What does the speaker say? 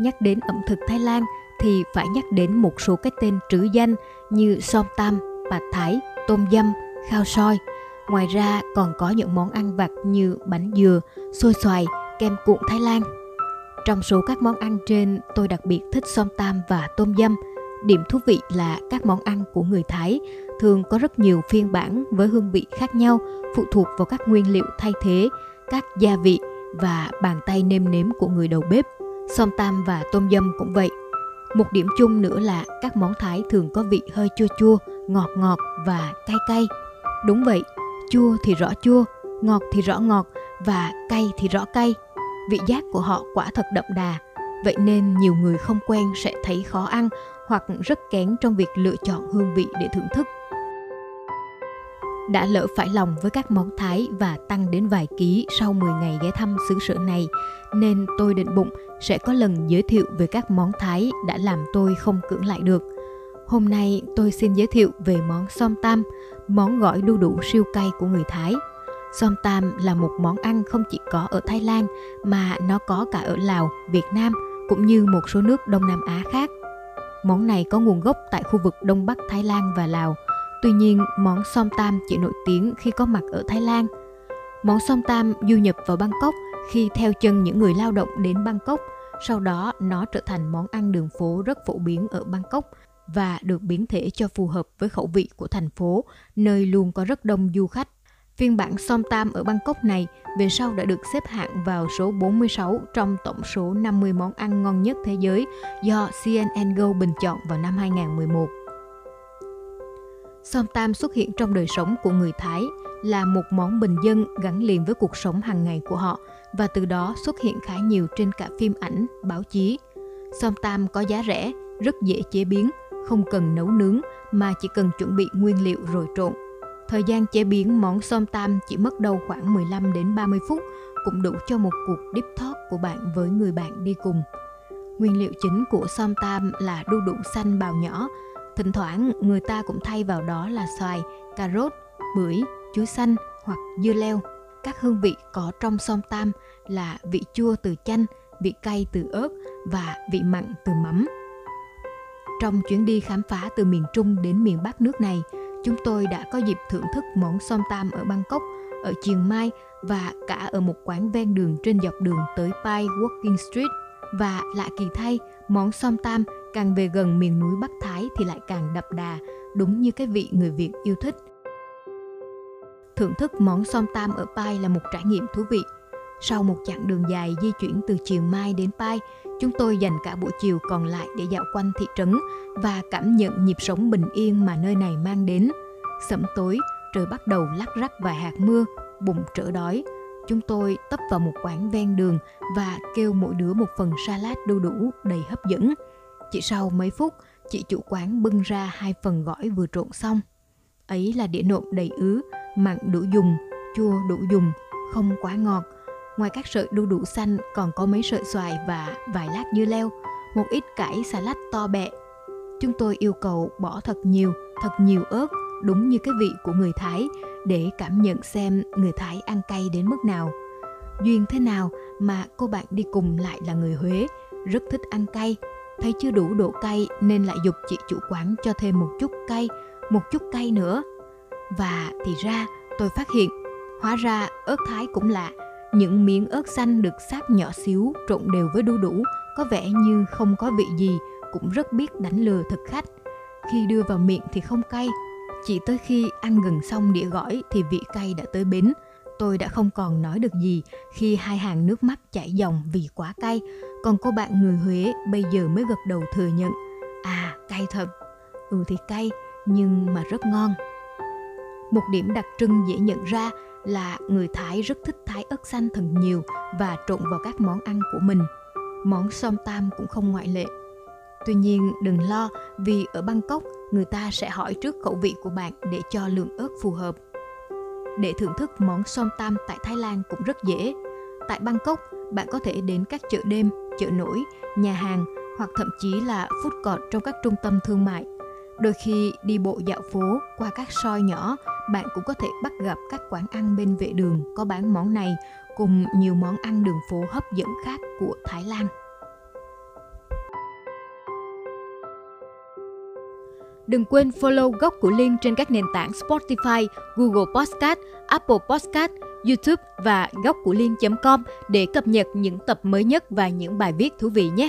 nhắc đến ẩm thực Thái Lan thì phải nhắc đến một số cái tên trữ danh như som tam, bạt thái, tôm dâm, khao soi. Ngoài ra còn có những món ăn vặt như bánh dừa, xôi xoài, kem cuộn Thái Lan. Trong số các món ăn trên, tôi đặc biệt thích som tam và tôm dâm. Điểm thú vị là các món ăn của người Thái thường có rất nhiều phiên bản với hương vị khác nhau, phụ thuộc vào các nguyên liệu thay thế, các gia vị và bàn tay nêm nếm của người đầu bếp. Som tam và tôm dâm cũng vậy. Một điểm chung nữa là các món Thái thường có vị hơi chua chua, ngọt ngọt và cay cay. Đúng vậy, chua thì rõ chua, ngọt thì rõ ngọt và cay thì rõ cay. Vị giác của họ quả thật đậm đà, vậy nên nhiều người không quen sẽ thấy khó ăn hoặc rất kén trong việc lựa chọn hương vị để thưởng thức đã lỡ phải lòng với các món Thái và tăng đến vài ký sau 10 ngày ghé thăm xứ sở này, nên tôi định bụng sẽ có lần giới thiệu về các món Thái đã làm tôi không cưỡng lại được. Hôm nay tôi xin giới thiệu về món som tam, món gỏi đu đủ siêu cay của người Thái. Som tam là một món ăn không chỉ có ở Thái Lan mà nó có cả ở Lào, Việt Nam cũng như một số nước Đông Nam Á khác. Món này có nguồn gốc tại khu vực Đông Bắc Thái Lan và Lào – Tuy nhiên, món som tam chỉ nổi tiếng khi có mặt ở Thái Lan. Món som tam du nhập vào Bangkok khi theo chân những người lao động đến Bangkok. Sau đó, nó trở thành món ăn đường phố rất phổ biến ở Bangkok và được biến thể cho phù hợp với khẩu vị của thành phố, nơi luôn có rất đông du khách. Phiên bản som tam ở Bangkok này về sau đã được xếp hạng vào số 46 trong tổng số 50 món ăn ngon nhất thế giới do CNN Go bình chọn vào năm 2011. Som tam xuất hiện trong đời sống của người Thái là một món bình dân gắn liền với cuộc sống hàng ngày của họ và từ đó xuất hiện khá nhiều trên cả phim ảnh, báo chí. Som tam có giá rẻ, rất dễ chế biến, không cần nấu nướng mà chỉ cần chuẩn bị nguyên liệu rồi trộn. Thời gian chế biến món som tam chỉ mất đâu khoảng 15 đến 30 phút, cũng đủ cho một cuộc deep talk của bạn với người bạn đi cùng. Nguyên liệu chính của som tam là đu đủ xanh bào nhỏ, Thỉnh thoảng người ta cũng thay vào đó là xoài, cà rốt, bưởi, chuối xanh hoặc dưa leo. Các hương vị có trong som tam là vị chua từ chanh, vị cay từ ớt và vị mặn từ mắm. Trong chuyến đi khám phá từ miền Trung đến miền Bắc nước này, chúng tôi đã có dịp thưởng thức món som tam ở Bangkok, ở Chiang Mai và cả ở một quán ven đường trên dọc đường tới Pai Walking Street. Và lạ kỳ thay, món som tam càng về gần miền núi Bắc Thái thì lại càng đậm đà, đúng như cái vị người Việt yêu thích. Thưởng thức món som tam ở Pai là một trải nghiệm thú vị. Sau một chặng đường dài di chuyển từ Chiều Mai đến Pai, chúng tôi dành cả buổi chiều còn lại để dạo quanh thị trấn và cảm nhận nhịp sống bình yên mà nơi này mang đến. Sẩm tối, trời bắt đầu lắc rắc vài hạt mưa, bụng trở đói. Chúng tôi tấp vào một quán ven đường và kêu mỗi đứa một phần salad đu đủ đầy hấp dẫn. Chỉ sau mấy phút, chị chủ quán bưng ra hai phần gỏi vừa trộn xong. Ấy là đĩa nộm đầy ứ, mặn đủ dùng, chua đủ dùng, không quá ngọt. Ngoài các sợi đu đủ xanh còn có mấy sợi xoài và vài lát dưa leo, một ít cải xà lách to bẹ. Chúng tôi yêu cầu bỏ thật nhiều, thật nhiều ớt, đúng như cái vị của người Thái để cảm nhận xem người Thái ăn cay đến mức nào. Duyên thế nào mà cô bạn đi cùng lại là người Huế, rất thích ăn cay thấy chưa đủ độ cay nên lại dục chị chủ quán cho thêm một chút cay, một chút cay nữa. Và thì ra tôi phát hiện, hóa ra ớt thái cũng lạ, những miếng ớt xanh được sáp nhỏ xíu trộn đều với đu đủ có vẻ như không có vị gì cũng rất biết đánh lừa thực khách. Khi đưa vào miệng thì không cay, chỉ tới khi ăn gần xong đĩa gỏi thì vị cay đã tới bến. Tôi đã không còn nói được gì khi hai hàng nước mắt chảy dòng vì quá cay còn cô bạn người Huế bây giờ mới gật đầu thừa nhận À cay thật Ừ thì cay, nhưng mà rất ngon Một điểm đặc trưng dễ nhận ra là người Thái rất thích thái ớt xanh thật nhiều và trộn vào các món ăn của mình. Món som tam cũng không ngoại lệ. Tuy nhiên, đừng lo, vì ở Bangkok, người ta sẽ hỏi trước khẩu vị của bạn để cho lượng ớt phù hợp. Để thưởng thức món som tam tại Thái Lan cũng rất dễ. Tại Bangkok, bạn có thể đến các chợ đêm chợ nổi, nhà hàng hoặc thậm chí là food court trong các trung tâm thương mại. Đôi khi đi bộ dạo phố qua các soi nhỏ, bạn cũng có thể bắt gặp các quán ăn bên vệ đường có bán món này cùng nhiều món ăn đường phố hấp dẫn khác của Thái Lan. Đừng quên follow Góc của Liên trên các nền tảng Spotify, Google Podcast, Apple Podcast, YouTube và góc của liên.com để cập nhật những tập mới nhất và những bài viết thú vị nhé.